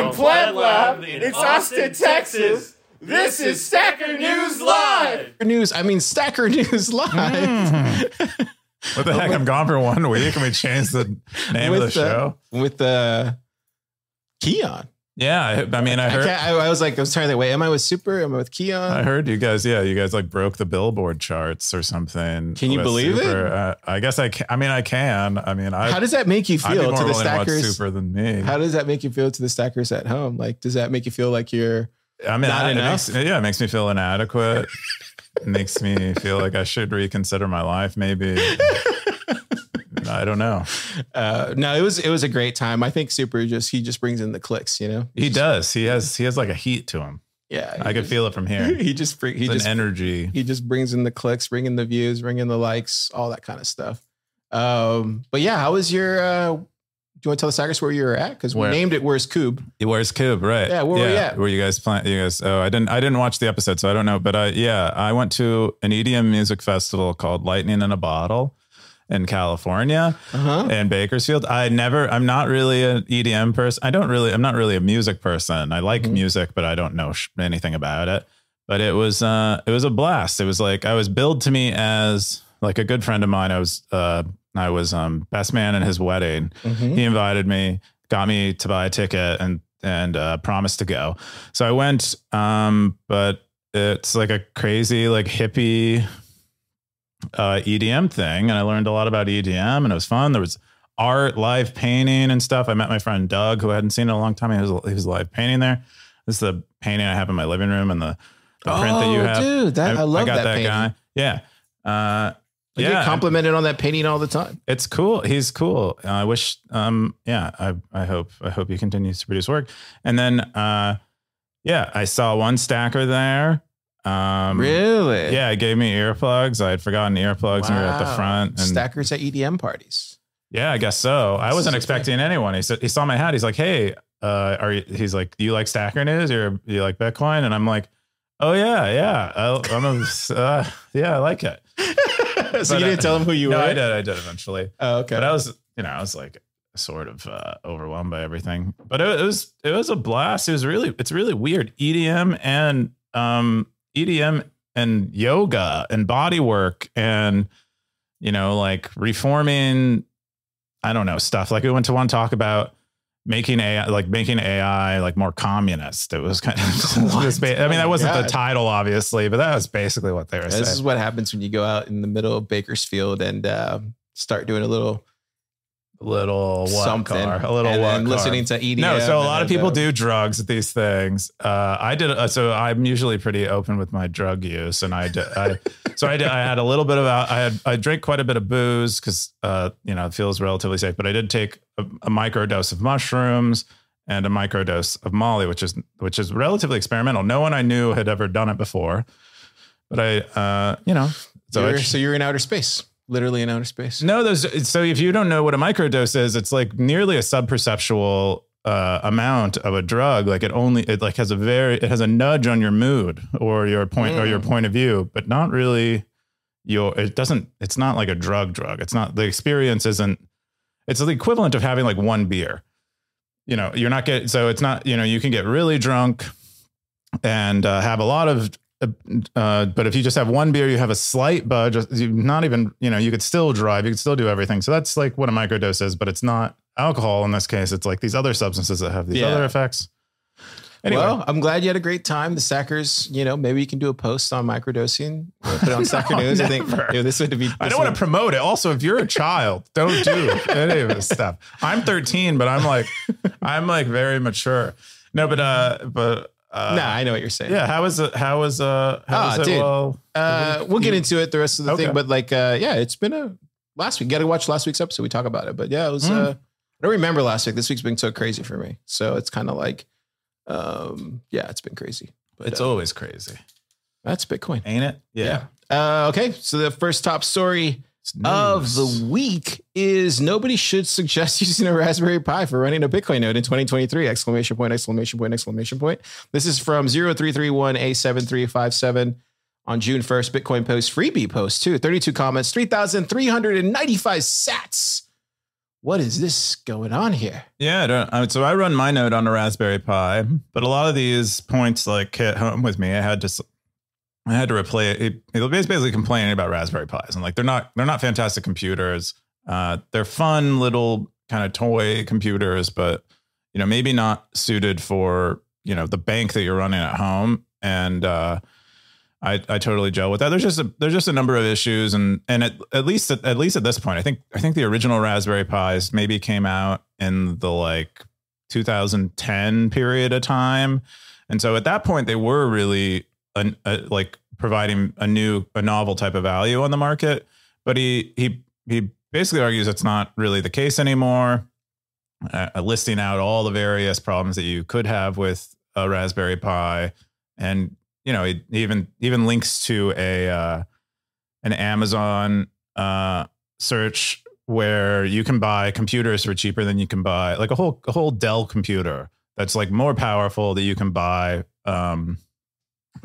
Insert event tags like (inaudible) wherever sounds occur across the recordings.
From Pleb Lab in Austin, Texas, this is Stacker News Live. News, I mean Stacker News Live. Mm. What the heck? I'm gone for one week Can we change the name of the with show. with the Keyan. Yeah. I, I mean, I heard. I, I was like, I was trying to wait, am I with Super? Am I with Keyan? I heard you guys, yeah, you guys like broke the billboard charts or something. Can you believe it? Uh, I guess I can. I mean, I can. I mean, I, How does that make you feel to the willing to stackers? Super than me. How does that make you feel to the stackers at home? Like, does that make you feel like you're I mean, Not I- it enough? makes- yeah, it makes me feel inadequate. it makes me feel like I should reconsider my life. Maybe (laughs) I don't know. (laughs) uh no, it was it was a great time. I think Super just he just brings in the clicks, you know? He does. He has. He has like a heat to him. Yeah. I he could feel it from here. (laughs) He just bring, he It's just an energy. he just brings in the clicks, bring in the views, bring in the likes, all that kind of stuff. Um, but yeah, how was your uh do you want to tell the stackers where you were at? Because we Where? named it Where's k00b. Where's k00b? Right. Yeah, where were we at? Were you guys playing? You guys? Oh, I didn't. I didn't watch the episode, so I don't know. But I, yeah, I went to an EDM music festival called Lightning in a Bottle in California Uh-huh. in Bakersfield. I never. I'm not really an EDM person. I don't really. I'm not really a music person. I like Mhm. music, but I don't know sh- anything about it. But it was. Uh, it was a blast. It was like I was billed to me as like a good friend of mine. I was. Uh, I was um best man in his wedding Mhm. he invited me, got me to buy a ticket and and uh, promised to go. So I went, um, but it's like a crazy like hippie uh, EDM thing, and I learned a lot about EDM, and it was fun. There was art, live painting, and stuff. I met my friend Doug, who I hadn't seen in a long time. He was he was live painting there. This is the painting I have in my living room, and the, the print that you Oh, have. dude, that- I love got that that, painting. guy. Yeah. Uh, I yeah, get complimented on that painting all the time. it's cool. He's cool. Uh, I wish, um, yeah, I, I hope, I hope he continues to produce work. And then, uh, yeah, I saw one stacker there. Um, really? Yeah, he gave me earplugs. I had forgotten earplugs and we were at the front. And Stackers at EDM parties. yeah, I guess so. I wasn't a thing. expecting anyone. He said, he saw my hat. He's like, Hey, uh, are you, he's like, Do you like stacker news or you like Bitcoin? And I'm like, Oh yeah, yeah. I, I'm a, (laughs) uh, yeah, I like it. (laughs) so But, you didn't tell him who you (laughs) no, were? I did. I did eventually. Oh, okay. But I was, you know, I was like sort of uh, overwhelmed by everything. But it, it was it was a blast. It was really it's really weird. EDM and um EDM and yoga and body work and you know like reforming I don't know stuff. Like we went to one talk about making AI like making AI like more communist. It was kind of (laughs) was ba- I mean that Oh wasn't the title obviously, but that was basically what they were this is what happens when you go out in the middle of Bakersfield and uh, start doing a little little what something, car? a little and what then car? listening to EDM. No, so a lot of people do drugs at these things. Uh, I did, uh, so I'm usually pretty open with my drug use, and I did, I, (laughs) so I did, I had a little bit of, I had, I drank quite a bit of booze because, uh, you know, it feels relatively safe, but I did take a, a micro dose of mushrooms and a micro dose of Molly, which is, which is relatively experimental. No one I knew had ever done it before, but I, uh, you know, so So you're, so you're in outer space, literally in outer space. no, those. So if you don't know what a microdose is, it's like nearly a subperceptual uh, amount of a drug. Like it only it like has a very it has a nudge on your mood or your point or your Mm. point of view, but not really your. It doesn't. It's not like a drug. Drug. It's not the experience. Isn't. It's the equivalent of having like one beer. You know, you're not getting. So it's not. You know, you can get really drunk and uh, have a lot of uh, but if you just have one beer, you have a slight budge. You not even, you know, you could still drive, you could still do everything. So that's like what a microdose is, but it's not alcohol in this case. It's like these other substances that have these Yeah. other effects. Anyway, Well, I'm glad you had a great time. The Stackers, you know, maybe you can do a post on microdosing. Put it on Stacker No, (laughs) News. I think you know, this would be. I don't want to promote it. Also, if you're a child, don't do (laughs) any of this stuff. I'm 13, but I'm like, I'm like very mature. No, but uh, but uh, Nah, I know what you're saying. yeah. How was it? How was uh? How Ah, was it? dude. Well, Uh, we'll get into it the rest of the Okay. thing, but like, uh, yeah, it's been a last week. Got to watch last week's episode. We talk about it, but yeah, it was. Mm. Uh, I don't remember last week. This week's been so crazy for me, so it's kind of like, um, yeah, it's been crazy. But it's uh, always crazy, that's Bitcoin. ain't it? Yeah. Uh, okay, so the first top story of the week is nobody should suggest (laughs) using a Raspberry Pi for running a Bitcoin node in 2023! Exclamation point! Exclamation point! Exclamation point! This is from 0331A7357 on June 1st. Bitcoin post freebie post too. 32 comments, 3,395 sats. what is this going on here? Yeah, I don't, I- so I run my node on a Raspberry Pi, but a lot of these points like hit home with me. I had to, I had to replay it. It was basically complaining about Raspberry Pis, and like they're not, they're not fantastic computers. Uh, they're fun little kind of toy computers, but you know maybe not suited for you know the bank that you're running at home. And uh, I, I totally gel with that. There's just a there's just a number of issues, and and at, at least at, at least at this point, I think I think the original Raspberry Pis maybe came out in the like 2010 period of time, and so at that point they were really an, a, like providing a new a novel type of value on the market. But he he he basically argues it's not really the case anymore, uh, listing out all the various problems that you could have with a Raspberry Pi, and you know, he even even links to a uh, an Amazon uh, search where you can buy computers for cheaper than you can buy like a whole a whole Dell computer that's like more powerful that you can buy um,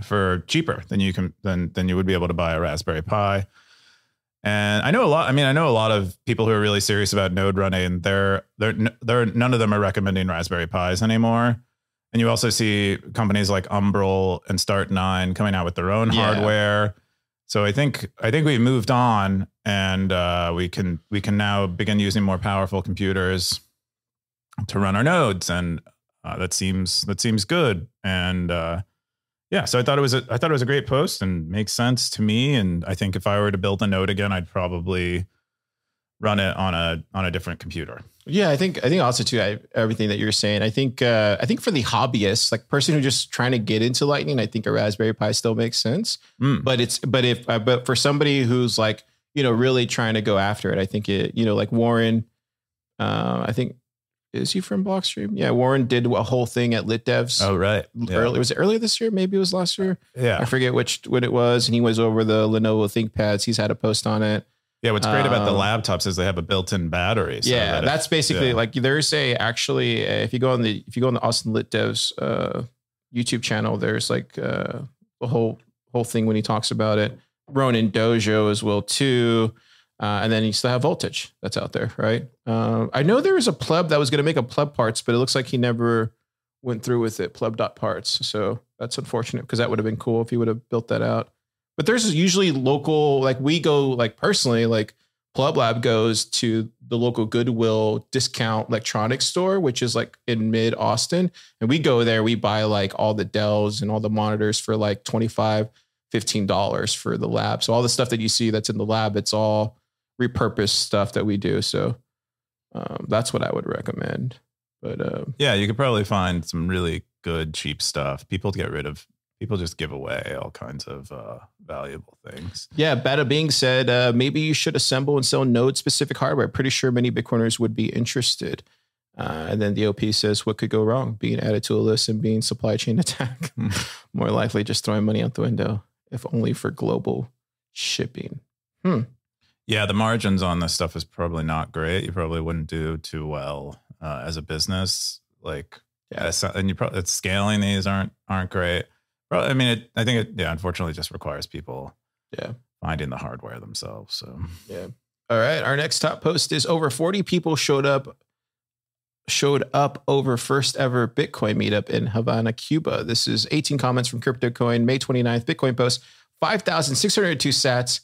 for cheaper than you can than than you would be able to buy a Raspberry Pi. And I know a lot. I mean, I know a lot of people who are really serious about node running. They're they're they're none of them are recommending Raspberry Pis anymore. And you also see companies like Umbrel and Start9 coming out with their own Yeah. hardware. So I think I think we've moved on, and uh, we can we can now begin using more powerful computers to run our nodes, and uh, that seems that seems good. And uh, yeah, so I thought it was a I thought it was a great post and makes sense to me. And I think if I were to build a node again, I'd probably run it on a on a different computer. Yeah, I think I think also too I, everything that you're saying. I think uh, I think for the hobbyist, like person who just trying to get into Lightning, I think a Raspberry Pi still makes sense. Mm. But it's but if uh, but for somebody who's like you know really trying to go after it, I think it you know like Warren. Uh, I think is he from Blockstream? Yeah, Warren did a whole thing at Lit Devs. Oh right, yeah. Early, was it earlier this year? Maybe it was last year. Yeah, I forget which what it was. And he was over the Lenovo ThinkPads. He's had a post on it. yeah. What's great about the Um, laptops is they have a built-in battery. so yeah, that that's basically yeah. like there's a actually uh, if you go on the if you go on the Austin Lit Devs uh, YouTube channel, there's like uh, the whole whole thing when he talks about it. Ronin Dojo as well too, uh, and then you still have Voltage that's out there, right? Uh, I know there was a pleb that was going to make a pleb parts, but it looks like he never went through with it. Pleb dot parts, so that's unfortunate because that would have been cool if he would have built that out. But there's usually local, like we go, like personally, like Pleb Lab goes to the local Goodwill discount electronics store, which is like in mid Austin. And we go there, we buy like all the Dells and all the monitors for like 25 $15 for the lab. So all the stuff that you see that's in the lab, it's all repurposed stuff that we do. So um, that's what I would recommend. But uh, yeah. You could probably find some really good cheap stuff. People get rid of. People just give away all kinds of uh, valuable things. yeah, Bada Bing said uh, maybe you should assemble and sell node specific hardware. Pretty sure many Bitcoiners would be interested. Uh, and then the OP says, what could go wrong? Being added to a list and being supply chain attack. (laughs) More likely just throwing money out the window, if only for global shipping. Yeah, the margins on this stuff is probably not great. You probably wouldn't do too well uh, as a business. Like, Yeah. and you probably it's scaling these aren't aren't great. Well, I mean, it, I think it yeah, unfortunately, just requires people Yeah. finding the hardware themselves. So yeah. All right. Our next top post is over 40 people showed up showed up over first ever Bitcoin meetup in Havana, Cuba. This is 18 comments from CryptoCoin, May 29th, Bitcoin post, 5,602 sats,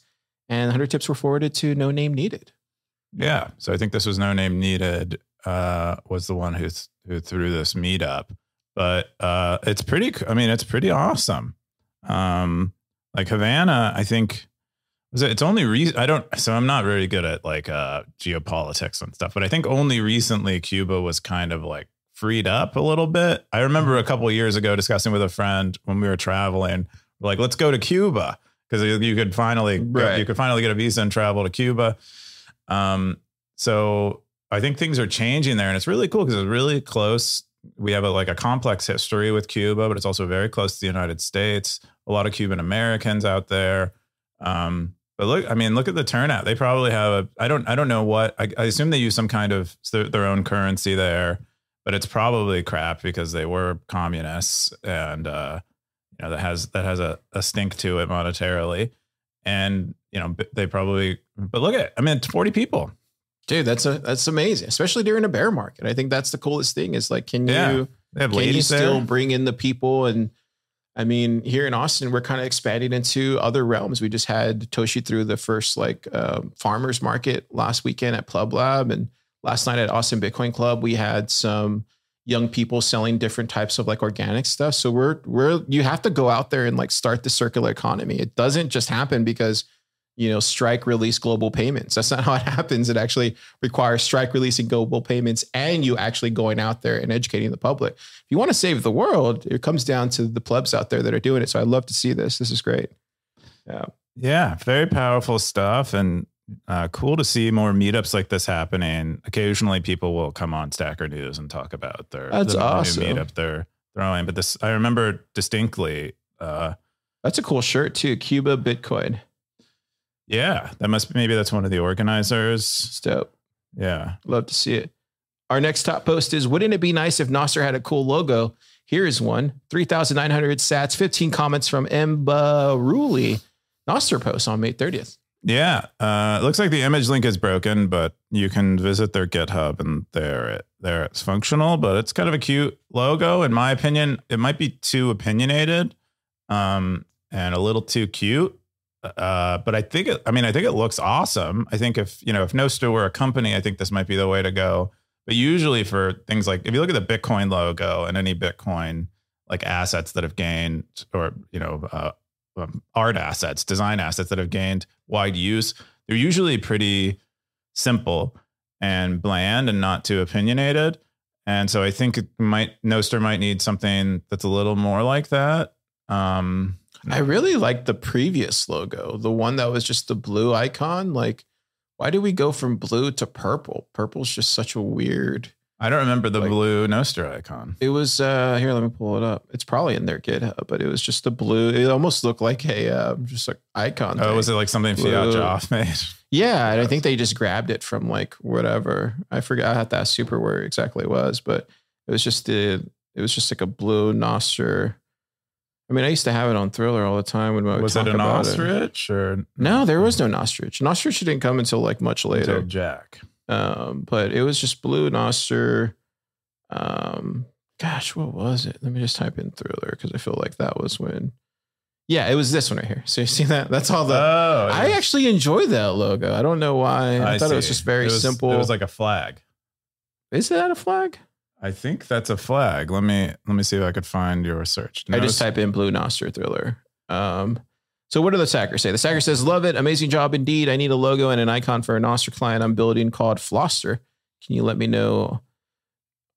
and 100 tips were forwarded to no name needed. yeah, so I think this was no name needed. Uh, was the one who th- who threw this meetup, but uh, it's pretty. I mean, it's pretty awesome. Um, like Havana, I think it's only re- I don't. So I'm not very good at like uh, geopolitics and stuff, but I think only recently Cuba was kind of like freed up a little bit. I remember a couple years ago discussing with a friend when we were traveling, like, let's go to Cuba because you, could finally Right. you could finally get a visa and travel to Cuba. Um, so I think things are changing there, and it's really cool because it's really close. We have a, like a complex history with Cuba, but it's also very close to the United States. A lot of Cuban Americans out there. Um, but look, I mean, look at the turnout. They probably have a. I don't. I don't know what. I, I assume they use some kind of their, their own currency there, but it's probably crap because they were communists, and uh, you know that has that has a, a stink to it monetarily, and you know they probably. But look at. it. I mean, it's forty people. Dude, that's a that's amazing, especially during a bear market. I think that's the coolest thing. Is like, can Yeah. you can you still there. bring in the people? And I mean, here in Austin, we're kind of expanding into other realms. We just had Toshi through the first like uh, farmers market last weekend at Pleb Lab, and last night at Austin Bitcoin Club, we had some young people selling different types of like organic stuff. So we're we're you have to go out there and like start the circular economy. It doesn't just happen because you know strike release global payments. That's not (laughs) how it happens. It actually requires strike releasing global payments and you actually going out there and educating the public. If you want to save the world, it comes down to the plebs out there that are doing it. So I love to see this. This is great. Yeah. Yeah, very powerful stuff and uh, cool to see more meetups like this happening. Occasionally, people will come on Stacker News and talk about their That's the new awesome. meetup they're throwing. But this, I remember distinctly. Uh, That's a cool shirt too. Cuba Bitcoin. yeah, that must be maybe that's one of the organizers. It's dope. Yeah, Love to see it. Our next top post is Wouldn't it be nice if Nostr had a cool logo? Here's one 3,900 sats, 15 comments from Emba Ruli. Nostr post on May 30th. Yeah. Uh, it looks like the image link is broken, but you can visit their GitHub and there it there it's functional. But it's kind of a cute logo, in my opinion. It might be too opinionated, um, and a little too cute. Uh, but I think it, I mean, I think it looks awesome. I think if, you know, if Nostr were a company, I think this might be the way to go. But usually for things like, if you look at the Bitcoin logo and any Bitcoin like assets that have gained or, you know, uh, um, art assets, design assets that have gained wide use, they're usually pretty simple and bland and not too opinionated. And so I think it might, Nostr might need something that's a little more like that. Um, I really like the previous logo, the one that was just the blue icon. Like, why did we go from blue to purple? Purple's just such a weird. I don't remember the Like- blue Nostr icon. It was uh here. Let me pull it up. It's probably in their GitHub, but it was just a blue. It almost looked like a uh, just like icon. Oh, thing. was it like something Fiat Blue. Joff (laughs) made? Yeah, and I think they just grabbed it from like whatever. I forgot. I had to ask Super where exactly it was, but it was just the. It was just like a blue Nostr. I mean, I used to have it on Thriller all the time when I Was it an about it. ostrich or No, there was no Nostrich. Nostrich didn't come until like much Until later. Jack? Um, but it was just blue Nostr. Um, gosh, what was it? Let me just type in Thriller because I feel like that was when. Yeah, it was this one right here. So you (laughs) see that? That's all the. oh, I actually enjoy that logo. I don't know why. I, I thought it was just very It was- simple. It was like a flag. Is that a flag? I think that's a flag. Let me let me see if I could find your search. I just type in blue Nostr Thriller. Um, so what do the Sacker say? The Sacker says, "Love it, amazing job indeed. I need a logo and an icon for a Nostr client I'm building called Floster. Can you let me know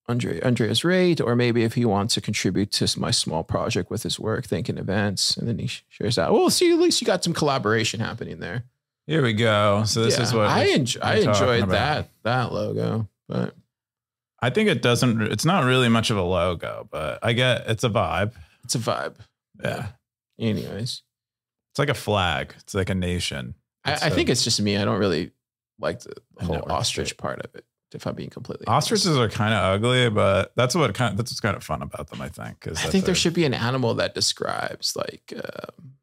Andre Andrea's rate, or maybe if he wants to contribute to my small project with his work, thinking events?" And then he shares that. Well, see, at least you got some collaboration happening there. Here we go. So this Yeah, is what I enjoy. I enjoyed about. that that logo, but I think it doesn't. It's not really much of a logo, but I get it's a vibe. it's a vibe. Yeah, Anyways, it's like a flag. It's like a nation. I, think it's just me. I don't really like the whole ostrich part of it. If I'm being completely honest. Ostriches are kind of ugly, but that's what kind. that's what's kind of fun about them. I think. I think there should be an animal that describes like, um,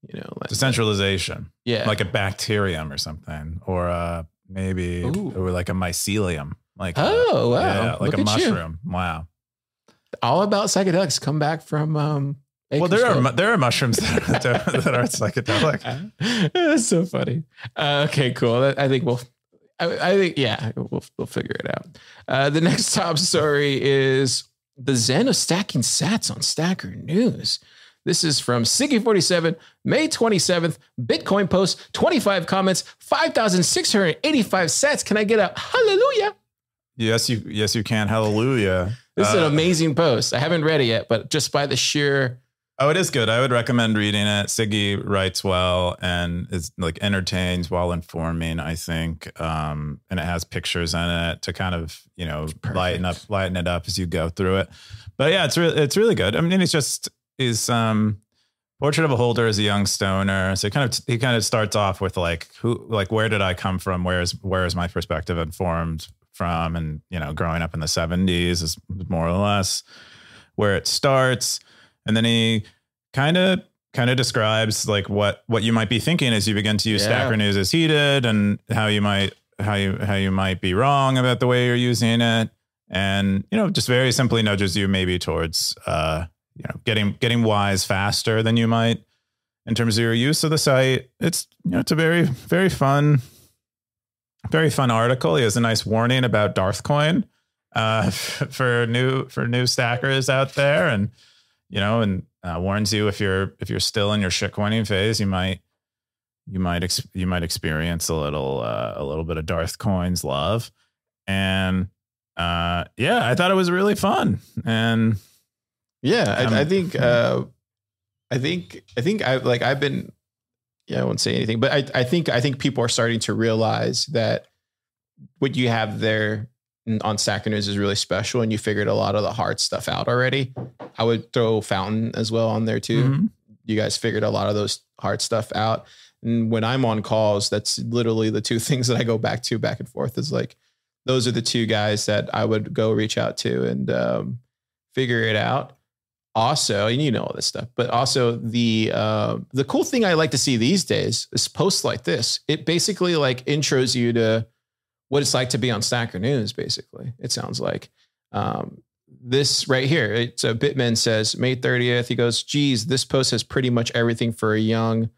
you know, like decentralization, yeah, like a bacterium or something, or uh maybe Ooh. or like a mycelium. Like Oh, wow. yeah, like Look a at you. mushroom. Wow. all about psychedelics. Come back from um. Well, there are mu- there are mushrooms (laughs) that are, that are psychedelic. (laughs) That's so funny. Uh, okay, cool. I think we'll. I, I think yeah, we'll we'll figure it out. Uh, the next (laughs) top story is the Zen of stacking Sats on Stacker News. This is from Siggy47, May 27th. Bitcoin post, 25 comments, 5,685 sats. Can I get a hallelujah? Yes, you yes you can. Hallelujah. This is an Uh, amazing post. I haven't read it yet, but just by the sheer Oh, it is good. I would recommend reading it. Siggy writes well and is like entertains while informing, I think. Um, and it has pictures in it to kind of, you know, lighten up, lighten it up as you go through it. But yeah, it's really it's really good. I mean, it's just is um Portrait of a Holder is a young stoner. So he kind of he kind of starts off with like who like where did I come from? Where is where is my perspective informed from? And you know, growing up in the 70s is more or less where it starts. And then he kind of kind of describes like what what you might be thinking as you begin to use Yeah. Stacker News as he did, and how you might how you how you might be wrong about the way you're using it, and you know, just very simply nudges you maybe towards uh, you know getting getting wise faster than you might in terms of your use of the site. It's you know, it's a very very fun, very fun article. He has a nice warning about Darthcoin uh, (laughs) for new for new stackers out there, and you know, and uh, warns you if you're if you're still in your shit shitcoining phase, you might you might ex- you might experience a little uh, a little bit of Darth Coin's love, and uh, yeah, I thought it was really fun, and Yeah, Um, I, I think (laughs) uh, I think I think I like I've been yeah, I won't say anything, but I I think I think people are starting to realize that what you have there on Stacker News is really special, and you figured a lot of the hard stuff out already. I would throw Fountain as well on there too. Mhm. You guys figured a lot of those hard stuff out. And when I'm on calls, that's literally the two (laughs) things that I go back to back and forth is like those are the two guys that I would go reach out to and um, figure it out. Also, and you know all this stuff, but also the uh, the cool thing I like to see these days is posts like this. It basically like intros you to what it's like to be on Stacker News. Basically, it sounds like um, this right here. It's a Bitman says May 30th. He goes, geez, this post has pretty much everything for a young.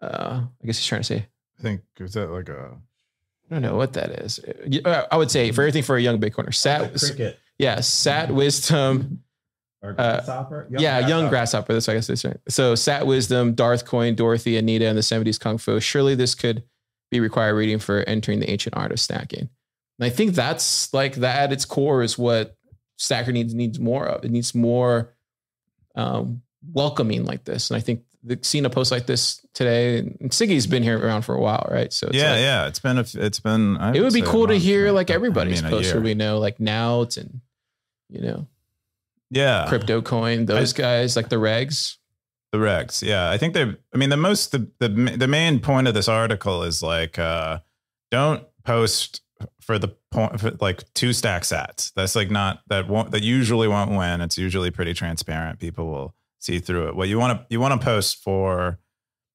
Uh, I guess he's trying to say I think is that like a I don't know what that is. Uh, I would say for everything for a young Bitcoiner. Sat, cricket yeah, sat wisdom. or Uh, grasshopper. yeah, young grasshopper. That's what I guess that's right. So sat wisdom, Darth Coin, Dorothy, Anita, and the 70s Kung Fu. Surely this could be required reading for entering the ancient art of stacking. And I think that's like that at its core is what Stacker needs needs more of. It needs more um, welcoming like this. And I think the, seeing a post like this today, and Siggy's been here around for a while, right? So it's yeah, like- yeah. It's been a, it's been. I it would be cool to hear like I everybody's mean, a posts where we know like now it's and you know yeah, crypto coin those guys like the regs Regs, yeah. I think they. I mean, the most the the the main point of this article is like, uh, don't post for the point for like two stack sats. That's like not that won't that usually won't win. It's usually pretty transparent. People will see through it. What you want to you want to post for,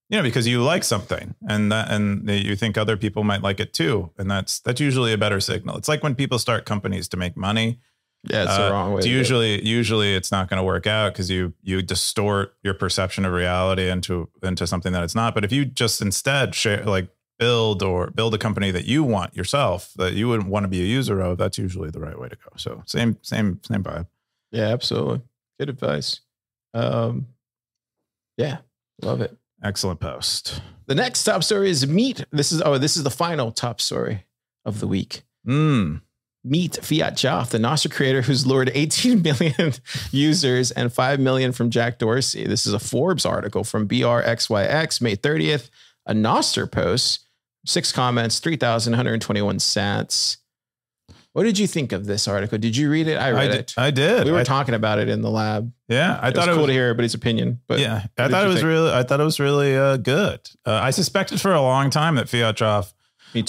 you know, because you like something and that and you think other people might like it too, and that's that's usually a better signal. It's like when people start companies to make money. Yeah it's Uh, the wrong way it's it. usually usually it's not going to work out because you you distort your perception of reality into into something that it's not. But if you just instead share like build or build a company that you want yourself that you wouldn't want to be a user of, that's usually the right way to go. So same same same vibe. yeah absolutely good advice um yeah love it Excellent post. the next top story is meet this is oh this is the final top story of the week Mm. Meet fiatjaf, the Nostr creator who's lured 18 (laughs) million users and 5 million from Jack Dorsey. This is a Forbes article from BRXYX, May 30th. A Nostr post, six comments, 3,121 sats. What did you think of this article? Did you read it? I I read did. it. I did. We were I- talking about it in the lab. yeah, I it thought was it cool was cool to hear everybody's opinion. But yeah, I thought it was think? really. I thought it was really uh, good. Uh, I suspected for a long time that fiatjaf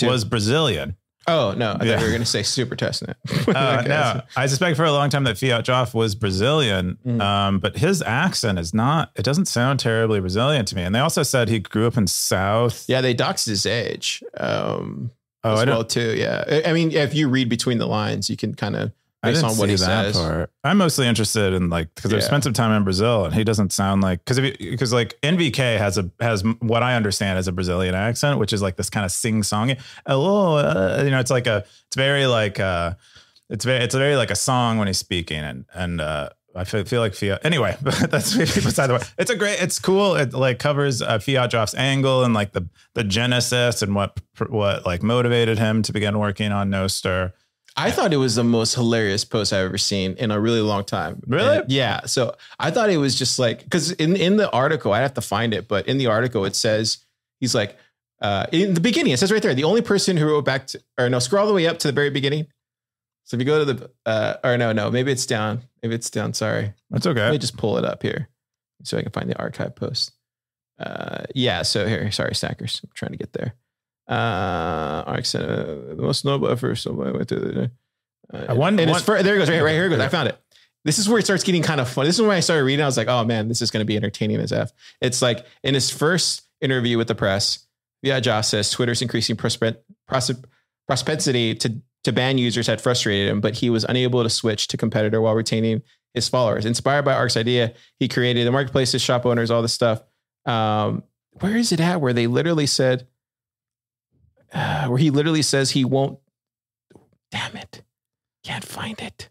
was Brazilian. Oh, no. I thought Yeah. you were going to say super testnet. (laughs) (laughs) Uh, Okay. no, I suspect for a long time that fiatjaf was Brazilian, Mm. um, but his accent is not. It doesn't sound terribly Brazilian to me. And they also said he grew up in South. Yeah, they doxed his age. Um, Oh, as well too. Yeah, I- mean, if you read between the lines, you can kind of based didn't on what see he that says. part. I'm mostly interested in like because I've spent some time in Brazil and he doesn't sound like because because like NVK has a has what I understand as a Brazilian accent, which is like this kind of sing songy. Hello, uh, you know, it's like a it's very like uh it's very it's very like a song when he's speaking and and uh I feel, feel like Fiat. Anyway, (laughs) but that's (laughs) beside the way. It's a great. It's cool. It like covers uh, fiatjaf's angle and like the the genesis and what what like motivated him to begin working on Nostr. I thought it was the most hilarious post I've ever seen in a really long time. Really? And yeah. So I thought it was just like because in in the article I have to find it, but in the article it says he's like uh, in the beginning it says right there the only person who wrote back to or no scroll all the way up to the very beginning. So if you go to the uh, or no no maybe it's down maybe it's down sorry That's okay. Let me just pull it up here so I can find the archive post. Uh, yeah, so here, sorry, stackers. I'm trying to get there. Uh, Arc uh, the most noble effort. So I went to the. Uh, Uh, one- and one- it's fir- there it goes. Right, right here it goes. I found it. This is where it starts getting kind of fun. This is when I started reading. I was like, oh man, this is going to be entertaining as f. It's like in his first interview with the press, fiatjaf says Twitter's increasing propensity to, to ban users had frustrated him, but he was unable to switch to competitor while retaining his followers. Inspired by Arc's idea, he created the marketplaces, shop owners, all this stuff. Um, where is it at? Where they literally said, uh, (sighs) where he literally says he won't. Damn it, can't find it.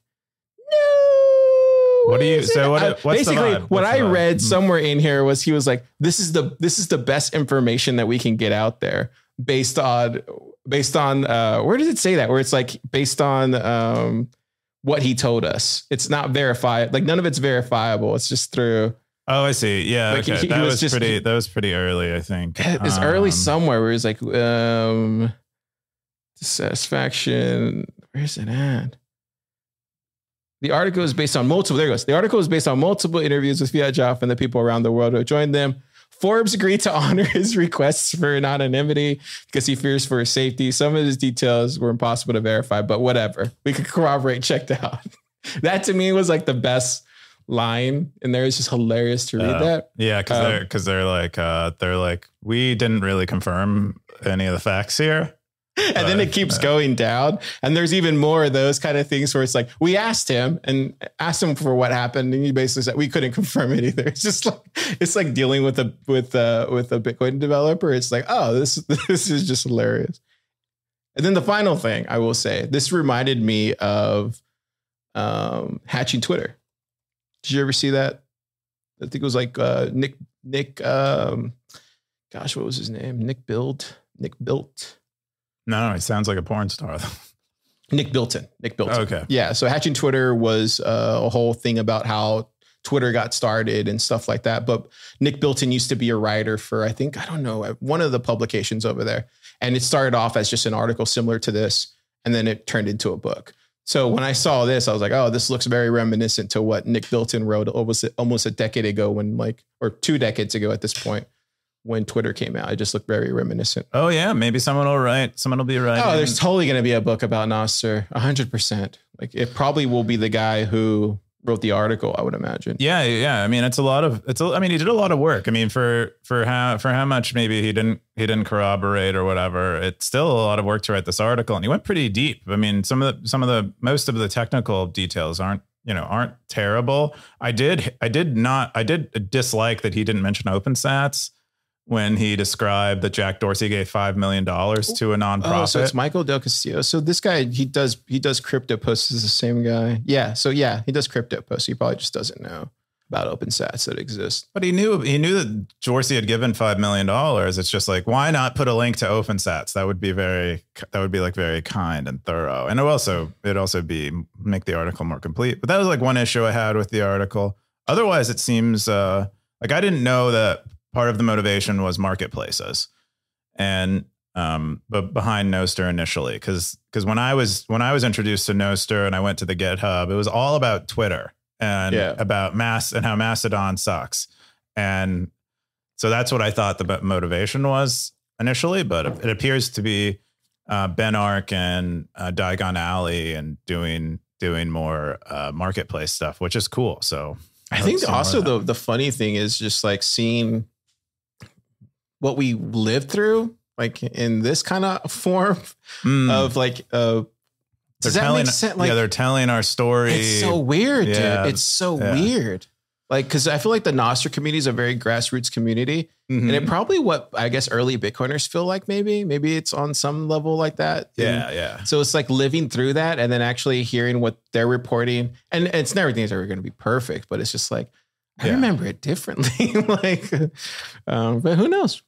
No. What do you- so what- the basically what I read Hmm. somewhere in here was he was like, "This is the this is the best information that we can get out there based on based on uh, where does it say that? Where it's like based on um, what he told us. It's not verified. Like none of it's verifiable. It's just through." Oh, I see. Yeah, Like, okay. he- he that was was, just- pretty. That was pretty early, I think. It's early Um, somewhere where it's like um dissatisfaction. Where's it at? The article is based on multiple. There it goes. The article is based on multiple interviews with fiatjaf and the people around the world who joined them. Forbes agreed to (laughs) honor his requests for anonymity because he fears for his safety. Some of his details were impossible to verify, but whatever. We could corroborate. Checked out. (laughs) that to me was like the best line in there. It's just hilarious to read Uh, that. Yeah, because Um, they're because they're like uh, they're like we didn't really confirm any of the facts here. (laughs) and then it keeps Uh, going down. And there's even more of those kind of things where it's like, we asked him and asked him for what happened. And he basically said, we couldn't (laughs) confirm it either. It's just like, it's like dealing with a, with a with a Bitcoin developer. It's like, oh, this, (laughs) this is just hilarious. And then the final thing I will say, this reminded me of um, hatching Twitter. Did you ever see that? I think it was like uh, Nick, Nick, um, gosh, what was his name? Nick Build, Nick Built. No, no, it sounds like a porn star. though. Nick Bilton. Nick Bilton. okay. Yeah. So hatching Twitter was uh, a whole thing about how Twitter got started and stuff like that. But Nick Bilton used to be a writer for, I think, I don't know, one of the publications over there. And it started off as just an article similar to this. And then it turned into a book. So when I saw this, I was like, oh, this looks very reminiscent to what Nick Bilton wrote almost, almost a decade ago when like, or two decades ago at this point when Twitter came out. It just looked very reminiscent. Oh yeah, maybe someone will write. Someone will be writing. Oh, there's totally going to be a book about Nostr, hundred percent. Like it probably will be the guy who wrote the article. I would imagine. Yeah, yeah. I mean, it's a lot of it's. A, I mean, he did a lot of work. I mean, for for how for how much maybe he didn't he didn't corroborate or whatever. It's still a lot of work to write this article, and he went pretty deep. I mean, some of the some of the most of the technical details aren't you know aren't terrible. I did I did not I did dislike that he didn't mention OpenSats when he described that Jack Dorsey gave five million dollars to a nonprofit. Oh, so it's Michael Del Castillo. So this guy, he does he does crypto posts. Is the same guy? Yeah. So yeah, he does crypto posts. He probably just doesn't know about OpenSats that exist. But he knew he knew that Dorsey had given five million dollars. It's just like why not put a link to OpenSats? That would be very that would be like very kind and thorough, and it also it also be make the article more complete. But that was like one issue I had with the article. Otherwise, it seems uh, like I didn't know that part of the motivation was marketplaces, and um, but behind Nostr initially, because because when I was when I was introduced to Nostr and I went to the GitHub, it was all about Twitter and Yeah. about mass and how Mastodon sucks. And so that's what I thought the motivation was initially, but it appears to be uh, Ben Arc and uh, Diagon Alley and doing doing more uh, marketplace stuff, which is cool. So I hope think also the the funny thing is just like seeing what we lived through, like in this kind of form Mm. of like uh. Does They're that telling, make sense? Like yeah, they're telling our story. It's so weird, Yeah. dude. It's so Yeah. weird. Like, because I feel like the Nostr community is a very grassroots community, Mhm. and it probably what I guess early Bitcoiners feel like. Maybe, maybe it's on some level like that. And yeah, yeah. so it's like living through that, and then actually hearing what they're reporting, and it's never everything's ever going to be perfect, but it's just like I Yeah. remember it differently. (laughs) like, um, but who knows?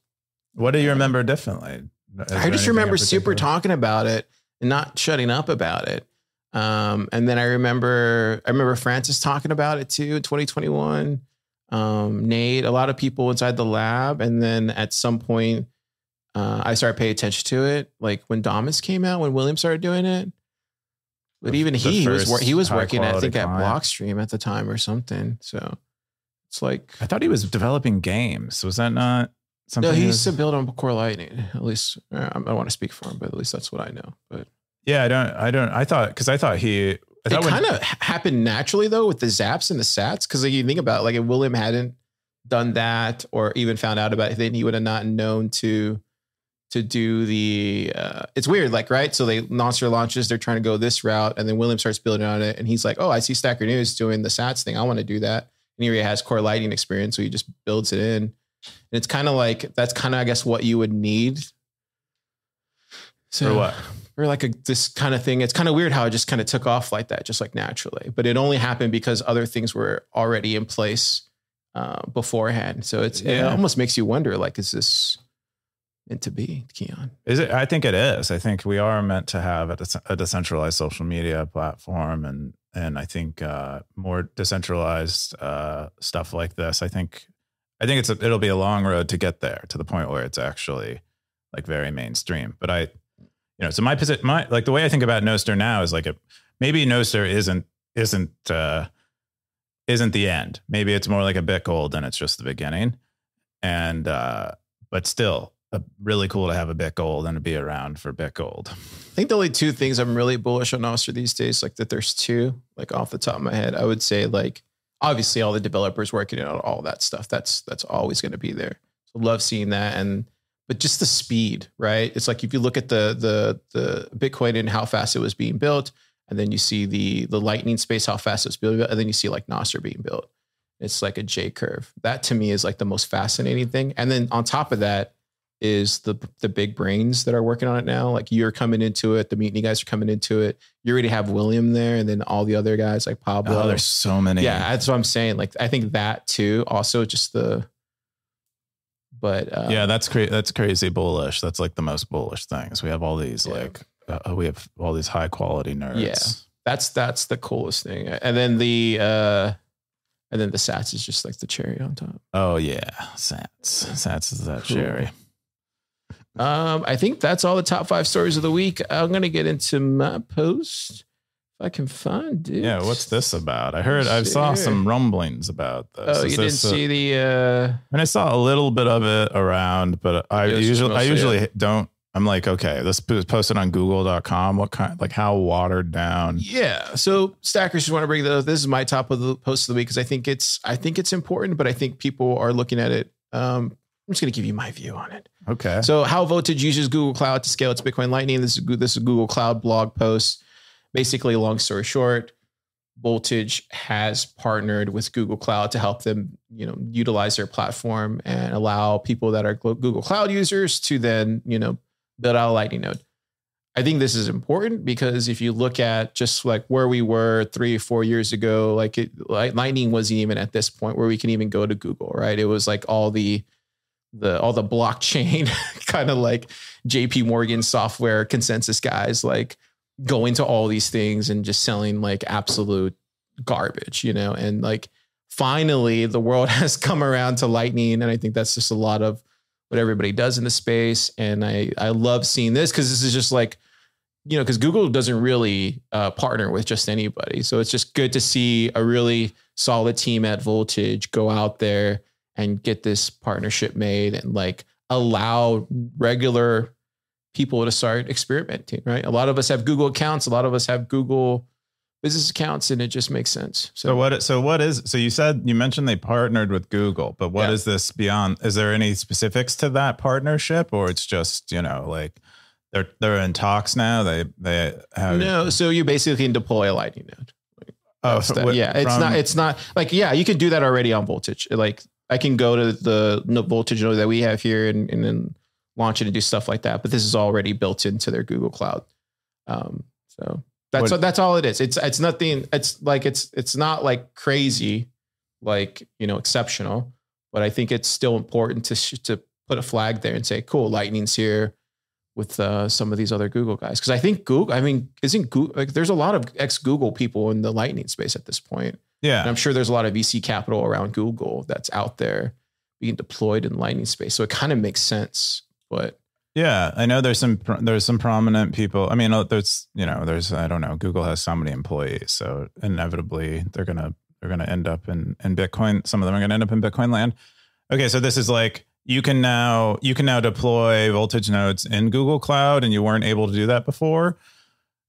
What do you remember differently? Is I just remember super talking about it and not shutting up about it. Um, and then I remember I remember Francis talking about it too in 2021. Um, Nate, a lot of people inside the lab, and then at some point, uh, I started paying attention to it. Like when Damus came out, when William started doing it. But The- even he, he was he was working, I think, at client. Blockstream at the time or something. So it's like I thought he was developing games. Was that not something? no, he used to build on Core Lightning. At least uh, I don't want to speak for him, but at least that's what I know. But Yeah, I don't. I don't. I thought because I thought he. I it thought when- kind of happened naturally though with the zaps and the sats because like you think about it, like if William hadn't done that or even found out about it, then he would have not known to to do the uh, it's weird like right so they Nostr launches they're trying to go this route and then William starts building on it and he's like oh I see Stacker News doing the Sats thing I want to do that and he already has Core Lightning experience so he just builds it in and it's kind of like that's kind of I guess what you would need so For what? or like a this kind of thing. It's kind of weird how it just kind of took off like that, just like naturally. But it only happened because other things were already in place uh, beforehand. So it's it almost makes you wonder, like, is this meant to be, Keyan? Is it? I think it is. I think we are meant to have a, dece- a decentralized social media platform, and and I think uh, more decentralized uh, stuff like this. I think I think it's a, it'll be a long road to get there to the point where it's actually like very mainstream. But I, you know, so my position, my like the way I think about Nostr now is like a maybe Nostr isn't isn't uh, isn't the end. Maybe it's more like a bit gold and it's just the beginning. And uh, but still, uh, really cool to have a bit gold and to be around for bit gold. I think the only two things I'm really bullish on Nostr these days, like that there's two, like off the top of my head, I would say like obviously all the developers working on all that stuff. That's that's always going to be there. So love seeing that and but just the speed, right? It's like if you look at the the the Bitcoin and how fast it was being built, and then you see the the Lightning space how fast it's being built, and then you see like Nostr being built. It's like a J curve. That to me is like the most fascinating thing. And then on top of that is the the big brains that are working on it now. Like you're coming into it, the mutiny guys are coming into it. You already have William there, and then all the other guys like Pablo. Oh, there's so many. yeah, that's what I'm saying. Like I think that too. Also, just the. But uh, yeah, that's crazy. That's crazy bullish. That's like the most bullish things. We have all these Yeah. like uh, we have all these high quality nerds. Yeah. that's that's the coolest thing. And then the uh and then the Sats is just like the cherry on top. Oh yeah, Sats. Sats is that Cool. cherry. Um, I think that's all the top five stories of the week. I'm gonna get into my post if I can find it. Yeah, what's this about? I heard I saw some rumblings about this. Oh, Is you didn't this, uh, see the uh and I saw a little bit of it around, but I usually I usually don't. I'm like, okay, this was posted on Google.com. What kind? Like how watered down? Yeah. So stackers just want to bring those. This is my top of the post of the week because I think it's I think it's important, but I think people are looking at it. Um, I'm just gonna give you my view on it. Okay. So, how Voltage uses Google Cloud to scale its Bitcoin Lightning. This is this is a Google Cloud blog post. Basically, long story short, Voltage has partnered with Google Cloud to help them, you know, utilize their platform and allow people that are Google Cloud users to then, you know, build out a Lightning node. I think this is important because if you look at just like where we were three or four years ago, like it, like Lightning wasn't even at this point where we can even go to Google, right? It was like all the the all the blockchain (laughs) kind of like JP Morgan software consensus guys like going to all these things and just selling like absolute garbage, you know, and like finally the world (laughs) has come around to lightning and I think that's just a lot of what everybody does in the space and I I love seeing this cuz this is just like you know cuz Google doesn't really uh, partner with just anybody. So it's just good to see a really solid team at Voltage go out there and get this partnership made and like allow regular people to start experimenting, right? A lot of us have Google accounts, a lot of us have Google business accounts, and it just makes sense. So what? So what is? So you said you mentioned they partnered with Google, but what Yeah. is this beyond? Is there any specifics to that partnership, or it's just you know like they're they're in talks now? They they have no, so you basically can deploy a Lightning node. Oh, so what- yeah, it's from- not. It's not like yeah, you can do that already on Voltage. Like I can go to the no- Voltage node that we have here and, and then launch it and do stuff like that. But this is already built into their Google Cloud. Um, so that's What- that's all it is. It's it's nothing. It's like it's it's not like crazy, like you know exceptional. But I think it's still important to sh- to put a flag there and say, cool, Lightning's here with uh, some of these other Google guys. Because I think Google, I mean, isn't Google like there's a lot of ex Google people in the Lightning space at this point. And yeah. I'm sure there's a lot of VC capital around Google that's out there being deployed in the Lightning space. So it kind of makes sense. But Yeah, I know there's some there's some prominent people. I mean, uh, there's you know there's I don't know. Google has so many employees, so inevitably they're gonna they're gonna end up in in Bitcoin. Some of them are gonna end up in Bitcoin land. Okay, so this is like you can now you can now deploy voltage nodes in Google Cloud, and you weren't able to do that before.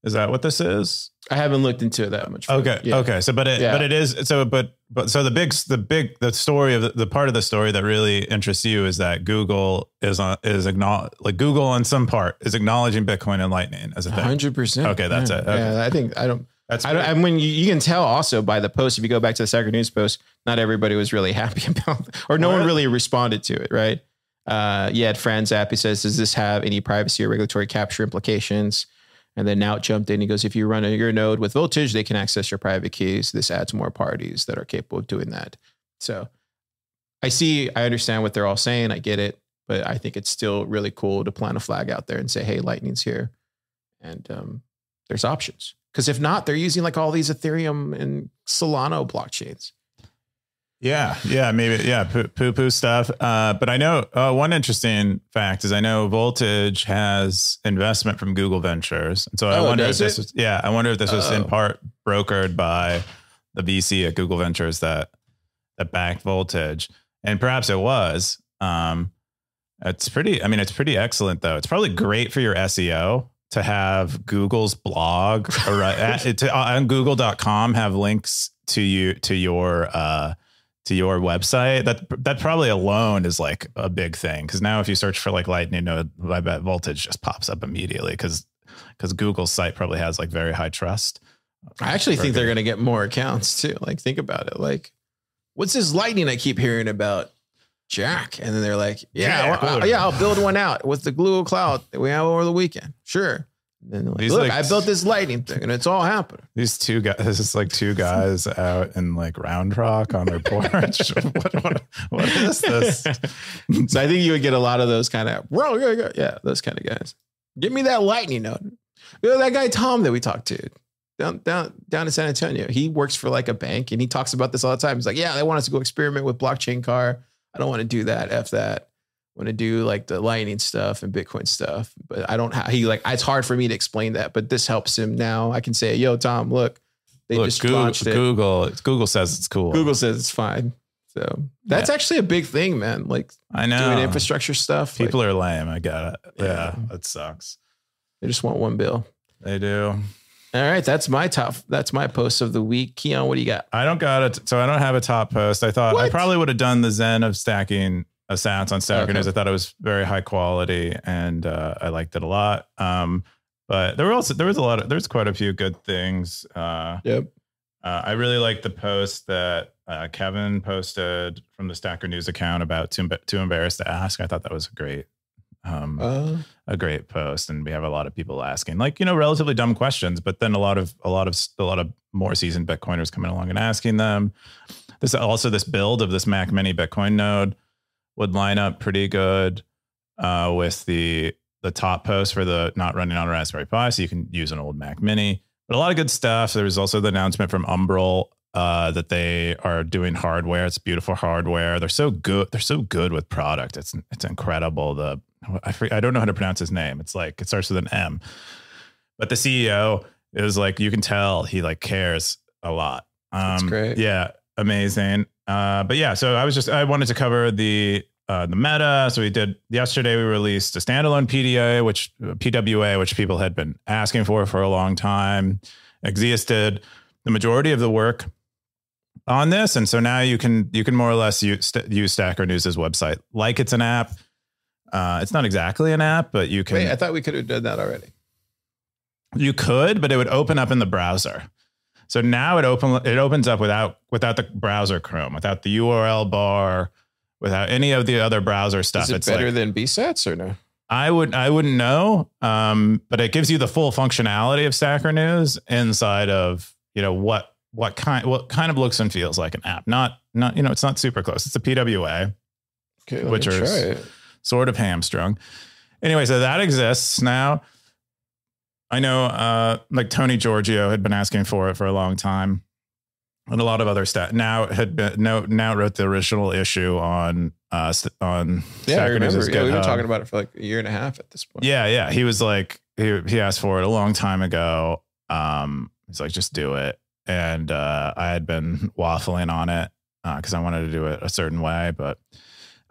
Is that what this is? I haven't looked into it that much. Okay. Yeah. Okay. So, but it, Yeah. but it is so, but, but so the big, the big, the story of the, the part of the story that really interests you is that Google is on, is acknowledge, like Google on some part is acknowledging Bitcoin and Lightning as a thing. hundred percent. Okay, that's it. Okay. Yeah, I think I don't. That's I don't. I mean, you, you can tell also by the post. If you go back to the Stacker News post, not everybody was really (laughs) happy about, or no one really responded to it. Right? Uh, yeah, Franz App, he says, "Does this have any privacy or regulatory capture implications?" And then now jumped in. He goes, "If you run your node with Voltage, they can access your private keys. This adds more parties that are capable of doing that." So, I see. I understand what they're all saying. I get it, but I think it's still really cool to plant a flag out there and say, "Hey, Lightning's here," and um, there's options. Because if not, they're using like all these Ethereum and Solana blockchains. Yeah, yeah, maybe, yeah, poo poo, stuff. Uh, but I know uh, one interesting fact is I know Voltage has investment from Google Ventures, and so I Oh, wonder if this was, yeah, I wonder if this was in Oh. part brokered by the VC at Google Ventures that that backed Voltage, and perhaps it was. Um, it's pretty. I mean, it's pretty excellent though. It's probably great for your SEO to have Google's blog or uh, (laughs) at, to, on Google.com have links to you to your uh, to your website. That that probably alone is like a big thing because now if you search for like Lightning node, I bet Voltage just pops up immediately because because Google's site probably has like very high trust. I actually think they're going to get more accounts too. Like, think about it. Like, what's this Lightning I keep hearing about? Jack. And then they're like, yeah, well, what? Uh, yeah, I'll build one out with the Google Cloud that we have over the weekend. Sure. And like, These, look, like, I built this Lightning thing and it's all happening. These two guys, (laughs) this is like two guys out in like Round Rock on their porch. (laughs) what, what, what is this? (laughs) so I think you would get a lot of those kind of, bro, yeah, yeah, yeah, those kind of guys. Give me that Lightning note. You know, that guy Tom that we talked to down down down in San Antonio. He works for like a bank and he talks about this all the time. He's like, yeah, they want us to go experiment with blockchain car. I don't want to do that. F that. Want to do like the Lightning stuff and Bitcoin stuff, but I don't have. He like it's hard for me to explain that, but this helps him now. I can say, yo, Tom, look, they Look, just Google, launched it. Google, Google says it's cool. Google says it's fine. So that's actually a big thing, man. Like I know. doing infrastructure stuff. People like, are lame. I got it Yeah, Yeah. that sucks. they just want one bill. They do. All right, that's my top. That's my post of the week. Keyan, what do you got? I don't got it. So I don't have a top post. I thought I probably would have done the Zen of stacking a sats on Stacker Okay. News. I thought it was very high quality and uh, I liked it a lot. Um, but there were also there was a lot of there's quite a few good things. Uh, Yep. uh, I really liked the post that uh, Kevin posted from the Stacker News account about too, too embarrassed to ask. I thought that was a great, um, Uh, a great post, and we have a lot of people asking, like you know, relatively dumb questions, but then a lot of a lot of a lot of more seasoned Bitcoiners coming along and asking them. This also this build of this Mac Mini Bitcoin node would line up pretty good uh, with the the top post for the not running on a Raspberry Pi, so you can use an old Mac Mini. But a lot of good stuff. There was also the announcement from Umbrel uh, that they are doing hardware. It's beautiful hardware. They're so good. They're so good with product. It's it's incredible. The I I don't know how to pronounce his name. It's like it starts with an M. But the CEO is like you can tell he like cares a lot. Um, That's great. Yeah, amazing. Uh, but yeah, so I was just I wanted to cover the uh, the meta. So we did yesterday. We released a standalone PDA, which PWA, which people had been asking for for a long time. ekzyis did the majority of the work on this, and so now you can you can more or less use, use Stacker News's website like it's an app. Uh, it's not exactly an app, but you can wait, I thought we could have done that already. you could, but it would open up in the browser. So now it open it opens up without without the browser Chrome, without the URL bar, without any of the other browser stuff. Is it it's better like than BSATs or no? I would I wouldn't know, um, but it gives you the full functionality of Stacker News inside of you know what what kind what kind of looks and feels like an app. Not not you know it's not super close. It's a PWA Okay, Which are- sort of hamstrung. Anyway, so that exists now. I know, uh, like Tony Giorgio had been asking for it for a long time, and a lot of other stat now had been no now wrote the original issue on uh on Yeah, I remember. Yeah, we've been talking about it for like a year and a half at this point. Yeah, yeah. He was like, he he asked for it a long time ago. Um, he's like, just do it. And uh, I had been waffling on it because I wanted to do it a certain way, but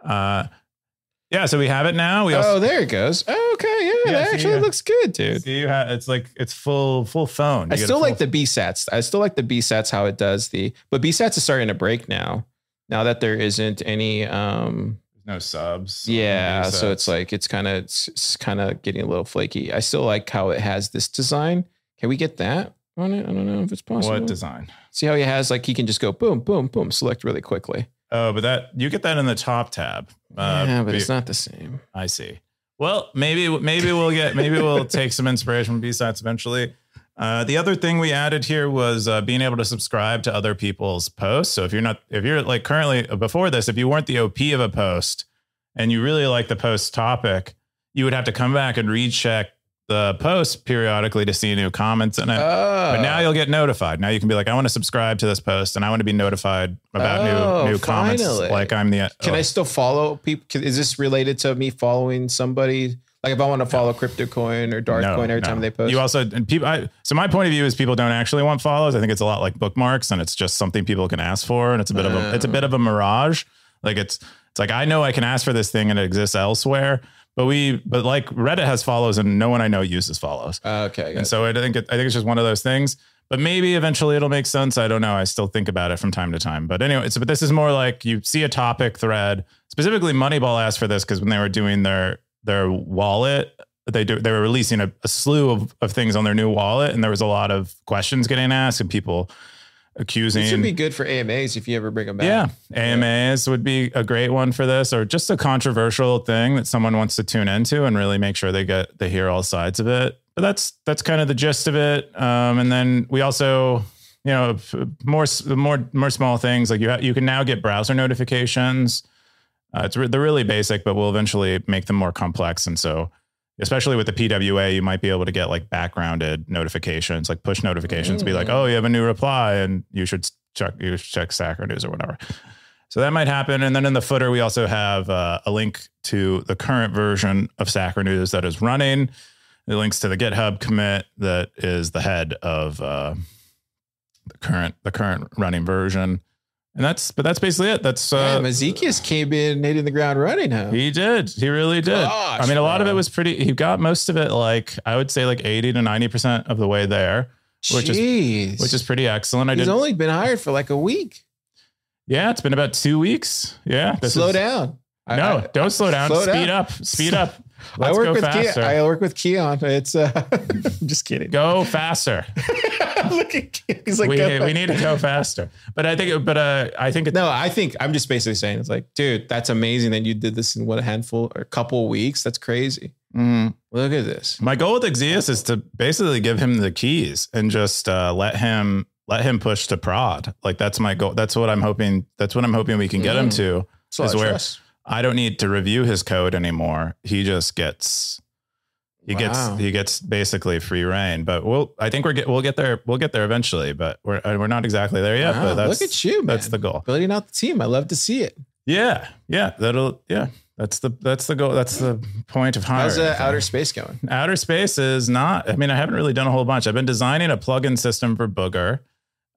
uh, Yeah, so we have it now. We Oh, also there it goes. Oh, okay, yeah, Yeah, that see, actually yeah. looks good, dude. see you have it's like it's full full phone. I You get a still full- like the B sets. I still like the B sets how it does the, but B sets is starting to break now. Now that there isn't any, um, no subs. yeah, so it's like it's kind of it's, it's kind of getting a little flaky. I still like how it has this design. Can we get that on it? I don't know if it's possible. what design? See how he has like he can just go boom, boom, boom, select really quickly. Oh, but that you get that in the top tab. Uh, yeah, but be- it's not the same. I see. Well, maybe maybe we'll get maybe we'll (laughs) take some inspiration from B-sides eventually. Uh, the other thing we added here was uh, being able to subscribe to other people's posts. So if you're not if you're like currently uh, before this, if you weren't the OP of a post and you really like the post topic, you would have to come back and recheck the post periodically to see new comments in it. Oh, But now oh. you'll get notified. Now you can be like, I want to subscribe to this post and I want to be notified about Oh, new new comments. finally. Like I'm the Can oh, I still follow people? Is this related to me following somebody? Like if I want to follow CryptoCoin or Darth Coin every time they post. You also and people. I, so my point of view is people don't actually want follows. I think it's a lot like bookmarks, and it's just something people can ask for, and it's a bit of a it's a bit of a oh. mirage. Like it's it's like I know I can ask for this thing and it exists elsewhere, but we but like Reddit has follows, and no one I know uses follows. Uh, okay. And so I think it, I think it's just one of those things. But maybe eventually it'll make sense. I don't know. I still think about it from time to time. But anyway, it's, but this is more like you see a topic thread. Specifically, Moneyball asked for this because when they were doing their their wallet, they do they were releasing a, a slew of, of things on their new wallet, and there was a lot of questions getting asked and people accusing. it should be good for AMAs if you ever bring them back. Yeah, AMAs would be a great one for this, or just a controversial thing that someone wants to tune into and really make sure they get they hear all sides of it. But that's that's kind of the gist of it. Um, and then we also, you know, more more more small things like you ha- you can now get browser notifications. Uh, it's re- they're really basic, but we'll eventually make them more complex. And so, especially with the PWA, you might be able to get like backgrounded notifications, like push notifications, be like, Mm. oh, you have a new reply, and you should check you should check Stacker News or whatever. So that might happen. And then in the footer, we also have uh, a link to the current version of Stacker News that is running. It links to the GitHub commit that is the head of uh, the current the current running version. And that's but that's basically it. That's uh, Damn, ekzyis came in hitting the ground running, huh? he did. He really did. Gosh, I mean, a lot of it was pretty. He got most of it, like I would say, like eighty to ninety percent of the way there, which is- which is pretty excellent. I He's did. only been hired for like a week. yeah, it's been about two weeks. Yeah, slow is- down. I- No, I- don't slow down. slow Speed down. up. Speed up. (laughs) I Let's work go with faster. Keyan. I work with Keyan. It's uh, (laughs) I'm just kidding. go faster. (laughs) Look at Keyan. He's like, we, "Go we need to go faster. But I think, but uh, I think it's No, I think I'm just basically saying it's like, dude, that's amazing that you did this in what a handful or a couple of weeks. That's crazy. Mm. Look at this. My goal with ekzyis is to basically give him the keys and just uh, let him let him push to prod. Like that's my goal. That's what I'm hoping. That's what I'm hoping we can get him Mm. to. So Is I where- trust. I don't need to review his code anymore. He just gets he Wow. gets he gets basically free reign. But we'll I think we're get we'll get there we'll get there eventually. But we're uh, we're not exactly there yet. Wow, but that's look at you, man. that's the goal. building out the team. I love to see it. Yeah, yeah. That'll yeah. That's the that's the goal. That's the point of hiring. How's uh, outer space going? Outer space is not. I mean, I haven't really done a whole bunch. I've been designing a plugin system for Booger,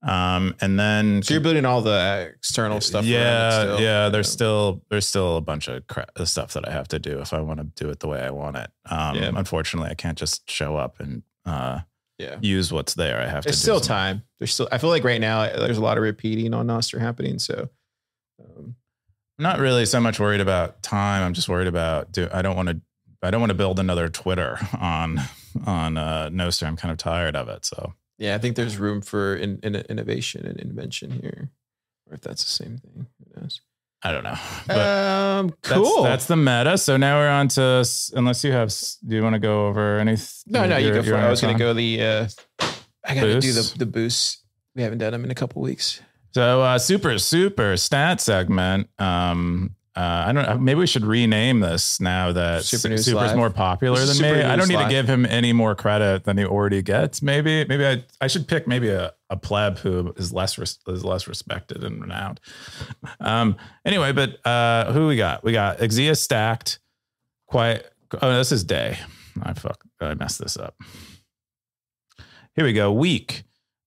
um, and then So you're building all the external stuff. yeah, still. yeah. There's still there's still a bunch of cra- stuff that I have to do if I want to do it the way I want it. Um, Yeah. Unfortunately, I can't just show up and uh, yeah. use what's there. I have to. There's do still some- time. There's still. I feel like right now there's a lot of repeating on Nostr happening. So. Um, I'm not really so much worried about time. I'm just worried about do. I don't want to. I don't want to build another Twitter (laughs) on on uh, Nostr. I'm kind of tired of it. So yeah, I think there's room for in, in, innovation and invention here, or if that's the same thing. Who knows? I don't know. (laughs) But um, cool. that's the meta. So now we're on to unless you have. Do you want to go over any? no, no, you you're- go for it. I was going to go the. Uh, I got to do the the boosts. We haven't done them in a couple weeks. So uh, super super stat segment. Um, uh, I don't. know. Maybe we should rename this now that Super Su- News Super's Live. more popular than Super me. I don't need Live. to give him any more credit than he already gets. Maybe maybe I, I should pick maybe a, a pleb who is less res- is less respected and renowned. Um. Anyway, but uh, who we got? We got Exia stacked. Quite. Oh, this is day. I fuck. I messed this up. Here we go. Week.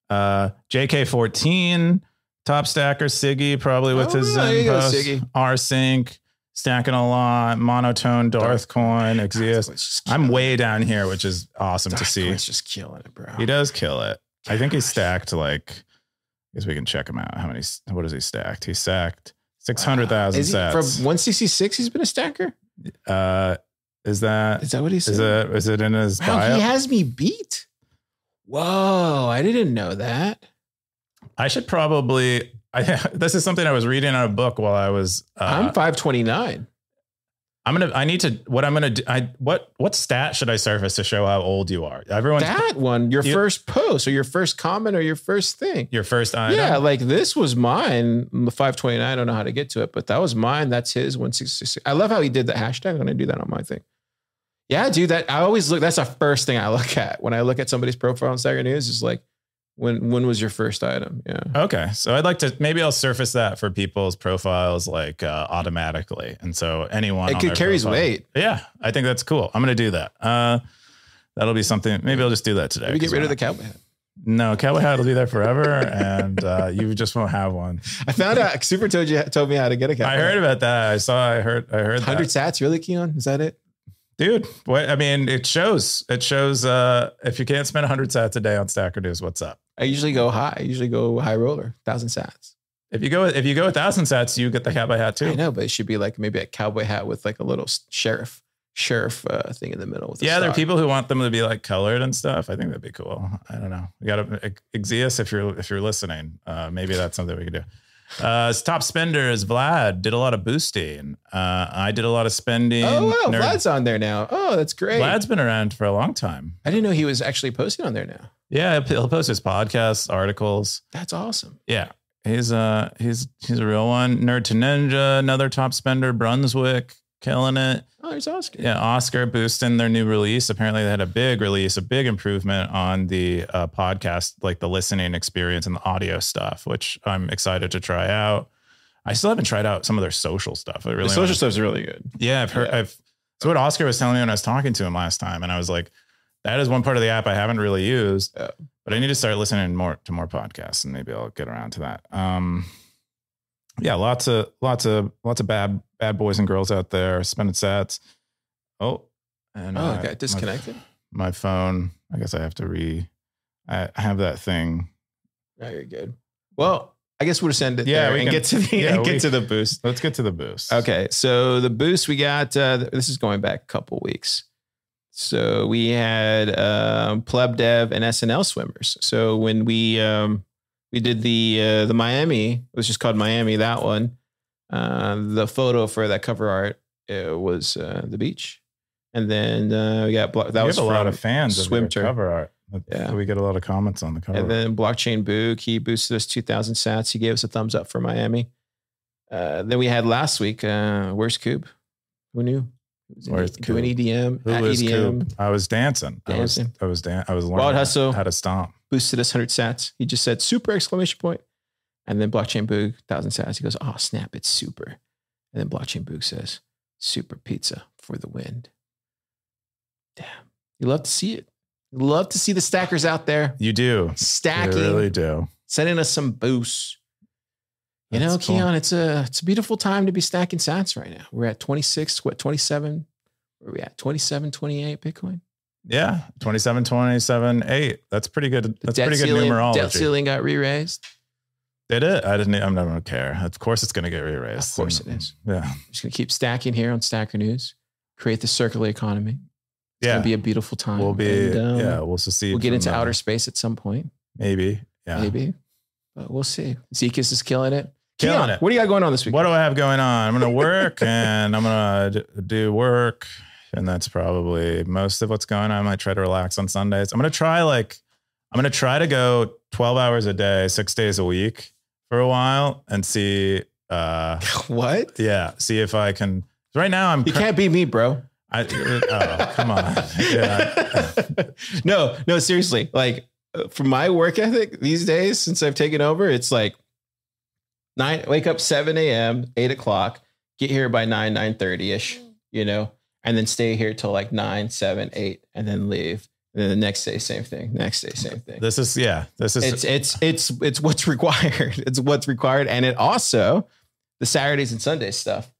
Uh, JK14, top stacker Siggy, probably with Oh, his there Zen. R Sync, stacking a lot. Monotone, Darth Coin, ekzyis. I'm way down here, which is awesome it. to see. He's just killing it, bro. He does kill it. I think he's stacked like. I guess we can check him out. How many? What is he stacked? He's stacked six hundred thousand Wow. hundred thousand Is he from 166? He's been a stacker. uh, is that Is that what he said? is it is it in his Wow, bio? he has me beat. Whoa, I didn't know that. I should probably. (laughs) I this is something I was reading in a book while I was. Uh, I'm 529. I'm gonna. I need to. What I'm gonna do. I what what stat should I surface to show how old you are? Everyone's That one, your You- first post or your first comment or your first thing. your first item. Yeah, like this was mine. The 529. I don't know how to get to it, but that was mine. That's his 166. I love how he did the hashtag. I'm gonna do that on my thing. Yeah, dude. That I always look. That's the first thing I look at when I look at somebody's profile on Stacker News. Is like, when when was your first item? Yeah. Okay, so I'd like to maybe I'll surface that for people's profiles like uh, automatically, and so anyone It could their carries profile- weight. Yeah, I think that's cool. I'm gonna do that. Uh, that'll be something. Maybe I'll just do that today. Maybe get rid of the not- cowboy hat. No, cowboy hat will be there forever, and uh, you just won't have one. I found out. Super told you told me how to get a cowboy. I heard about that. I saw. I heard. I heard. Hundred That. sats, really, Keyan? Is that it? Dude, what I mean, it shows. It shows. Uh, if you can't spend 100 sats a day on Stacker News, what's up? I usually go high. I usually go high roller, thousand sats. If you go, if you go a thousand sats, you get the cowboy hat too. I know, but it should be like maybe a cowboy hat with like a little sheriff sheriff uh, thing in the middle. Yeah, there are people who want them to be like colored and stuff. I think that'd be cool. I don't know. We got to ekzyis if you're if you're listening. Uh, maybe that's something we could do. Uh, top spender is Vlad. Did a lot of boosting. Uh, I did a lot of spending. Oh wow, Nerd- Vlad's on there now. Oh, that's great. Vlad's been around for a long time. I didn't know he was actually posting on there now. Yeah, he'll post his podcasts, articles. That's awesome. Yeah, he's uh he's he's a real one. Nerd to Ninja, another top spender. Brunswick, killing it. Oh, there's Oscar. Yeah, Oscar boosting their new release. Apparently, they had a big release, a big improvement on the uh, podcast, like the listening experience and the audio stuff, which I'm excited to try out. I still haven't tried out some of their social stuff. I really the social wanna- stuff's really good. Yeah, I've heard. Yeah. I've so what Oscar was telling me when I was talking to him last time, and I was like, that is one part of the app I haven't really used, Yeah. but I need to start listening more to more podcasts, and maybe I'll get around to that. Um, yeah, lots of lots of lots of bad bad boys and girls out there spending sats. Oh, and Oh, uh, got disconnected. My, my phone. I guess I have to re. I I have that thing. No, you're good. Well, I guess we'll just end it Yeah, there we and can- get to the (laughs) yeah, and get to the boost. Let's get to the boost. Okay, so the boost we got. Uh, this is going back a couple weeks. So we had um, Pleb Dev and SNL swimmers. So when we um, we did the uh, the Miami, it was just called Miami. That one, uh, the photo for that cover art it was uh, the beach, and then uh, we got that we was a lot of fans Swim Turn. cover art. Yeah. we get a lot of comments on the cover. And then blockchain boog, he boosted us 2000 sats. He gave us a thumbs up for Miami. Uh, then we had last week, uh, where's k00b? Who knew? He was in- Where's doing? EDM, Who at was EDM, k00b? I was dancing. Dancing. I was I was dan- I was learning Wild Hustle. how to stomp. boosted us 100 sats. He just said super exclamation point. And then blockchain boog, 1000 sats. He goes, oh, snap, it's super. And then blockchain boog says, super pizza for the wind. Damn. You love to see it. You love to see the stackers out there You do. stacking. You really do. sending us some boosts. You know, cool. Keyan, it's a it's a beautiful time to be stacking sats right now. We're at 26, what 27? Where are we at? 27, 28 Bitcoin. Yeah. 27, 27, 8. That's pretty good. That's pretty good ceiling, numerology. Debt ceiling got re-raised. Did it? I didn't I'm not gonna care. Of course it's gonna get re-raised. Of course it is. Yeah. I'm just gonna keep stacking here on Stacker News. Create the circular economy. It's Yeah. gonna be a beautiful time. We'll be And, um, yeah, we'll succeed. We'll get into outer space at some point, maybe. Yeah. maybe. But we'll see. ekzyis is killing it. Keyan, it. What do you got going on this week? What do I have going on? I'm going to work (laughs) and I'm going to do work. And that's probably most of what's going on. I might try to relax on Sundays. I'm going to try like, I'm going to try to go 12 hours a day, six days a week for a while and see, uh, (laughs) what? yeah, see if I can. Right now, I'm, You cur- can't beat me, bro. I, oh, come on. (laughs) Yeah. no, no, seriously. Like uh, for my work ethic these days, since I've taken over, it's like nine. Wake up seven a.m., eight o'clock. Get here by nine nine thirty ish. You know, and then stay here till like nine, seven, eight, and then leave. And then the next day, same thing. Next day, same thing. This is, yeah, this is, It's it's it's it's what's (laughs) required. It's what's required, and it also the Saturdays and Sundays stuff.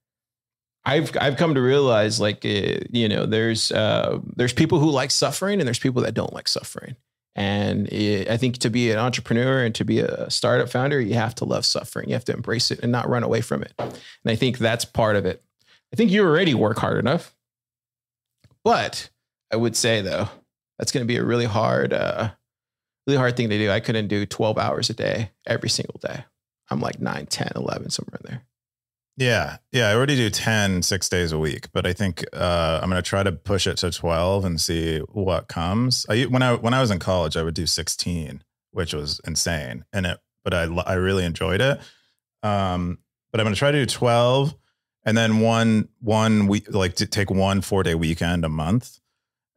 I've I've come to realize like uh, you know there's uh, there's people who like suffering and there's people that don't like suffering. And it, I think to be an entrepreneur and to be a startup founder, you have to love suffering. You have to embrace it and not run away from it. And I think that's part of it. I think you already work hard enough, but I would say though that's going to be a really hard, uh, really hard thing to do. I couldn't do 12 hours a day every single day. I'm like 9, 10, 11, somewhere in there. Yeah. Yeah. I already do 10, six days a week, but I think uh, I'm going to try to push it to 12 and see what comes. I, when I, when I was in college, I would do 16, which was insane. And it, but I, I really enjoyed it. Um, but I'm going to try to do 12 and then one, one week, like to take one four day weekend a month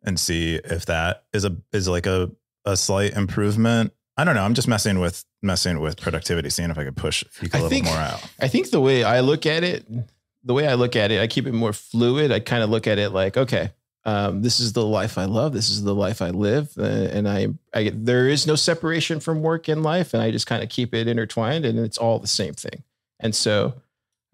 and see if that is a, is like a, a slight improvement. I don't know. I'm just messing with messing with productivity, seeing if I could push a little think- more out. I think the way I look at it, the way I look at it, I keep it more fluid. I kind of look at it like, okay, um, this is the life I love. This is the life I live, uh, and I, I, there is no separation from work and life, and I just kind of keep it intertwined, and it's all the same thing. And so,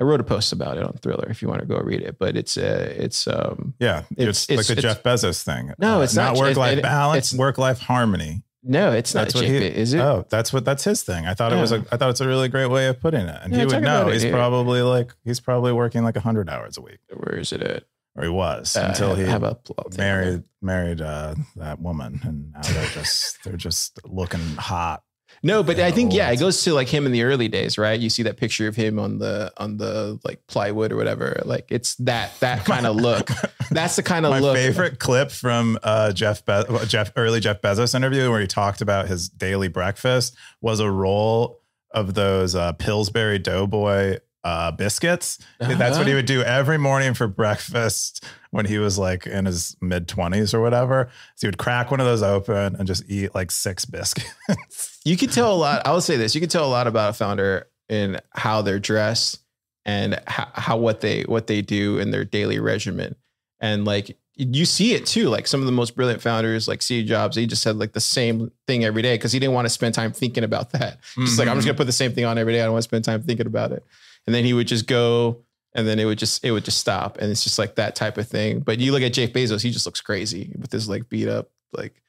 I wrote a post about it on Thriller if you want to go read it. But it's, uh, it's, um, Yeah, It's- it's, like it's- the Jeff Bezos thing. No, it's not- work life it- balance, work life harmony. No, it's not That's what Jake, he- is it? Oh, that's what that's his thing. I thought it was a Yeah. I thought it's a really great way of putting it. And Yeah, he would know. He's yeah. probably like he's probably working like hundred hours a week, Where is it at? or he was Uh, until he have a pl- thing on there. married married uh, that woman, and now they're just they're just looking hot. No, but I think yeah, it goes to like him in the early days, right? You see that picture of him on the on the like plywood or whatever. Like it's that that (laughs) kind of look. That's the kind of My look. favorite clip from uh, Jeff Be- Jeff early Jeff Bezos interview where he talked about his daily breakfast was a roll of those uh, Pillsbury Doughboy uh, biscuits. That's what Uh-huh. he would do every morning for breakfast when he was like in his mid twenties or whatever. So he would crack one of those open and just eat like six biscuits. (laughs) You can tell a lot. I will say this: you can tell a lot about a founder in how they're dressed and how, how what they what they do in their daily regimen, and like you see it too. Like some of the most brilliant founders, like Steve Jobs, he just had like the same thing every day because he didn't want to spend time thinking about that. Just like I'm just gonna put the same thing on every day. I don't want to spend time thinking about it. And then he would just go, and then it would just it would just stop, and it's just like that type of thing. But you look at Jeff Bezos, he just looks crazy with his like beat up like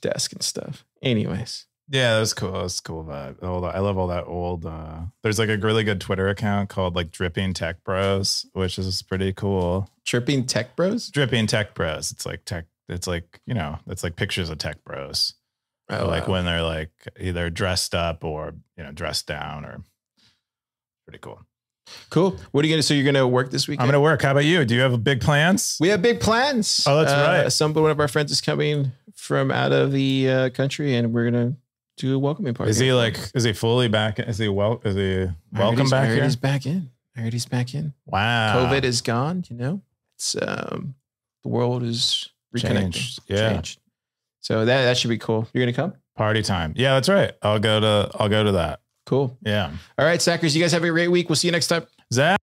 desk and stuff. Anyways. Yeah, that was cool. That was cool vibe. All that, I love all that old. Uh, there's like a really good Twitter account called like Dripping Tech Bros, which is pretty cool. Tripping Tech Bros. Dripping Tech Bros. It's like tech. It's like you know, it's like pictures of tech bros, Oh, like wow. when they're like either dressed up or you know dressed down or pretty cool. cool. What are you gonna? So you're gonna work this weekend? I'm gonna work. How about you? Do you have big plans? We have big plans. Oh, that's Uh, right. Some one of our friends is coming from out of the uh, country, and we're gonna do a welcoming party. Is he like? Is he fully back? Is he well? Is he welcome he's- I back heard here? He's back in. I heard he's back in. Wow. COVID is gone. You know, it's um, the world is reconnecting. Changed. Yeah. Changed. So that that should be cool. You're gonna come. party time. Yeah, that's right. I'll go to. I'll go to that. Cool. Yeah. All right, Stackers. You guys have a great week. We'll see you next time. Zach.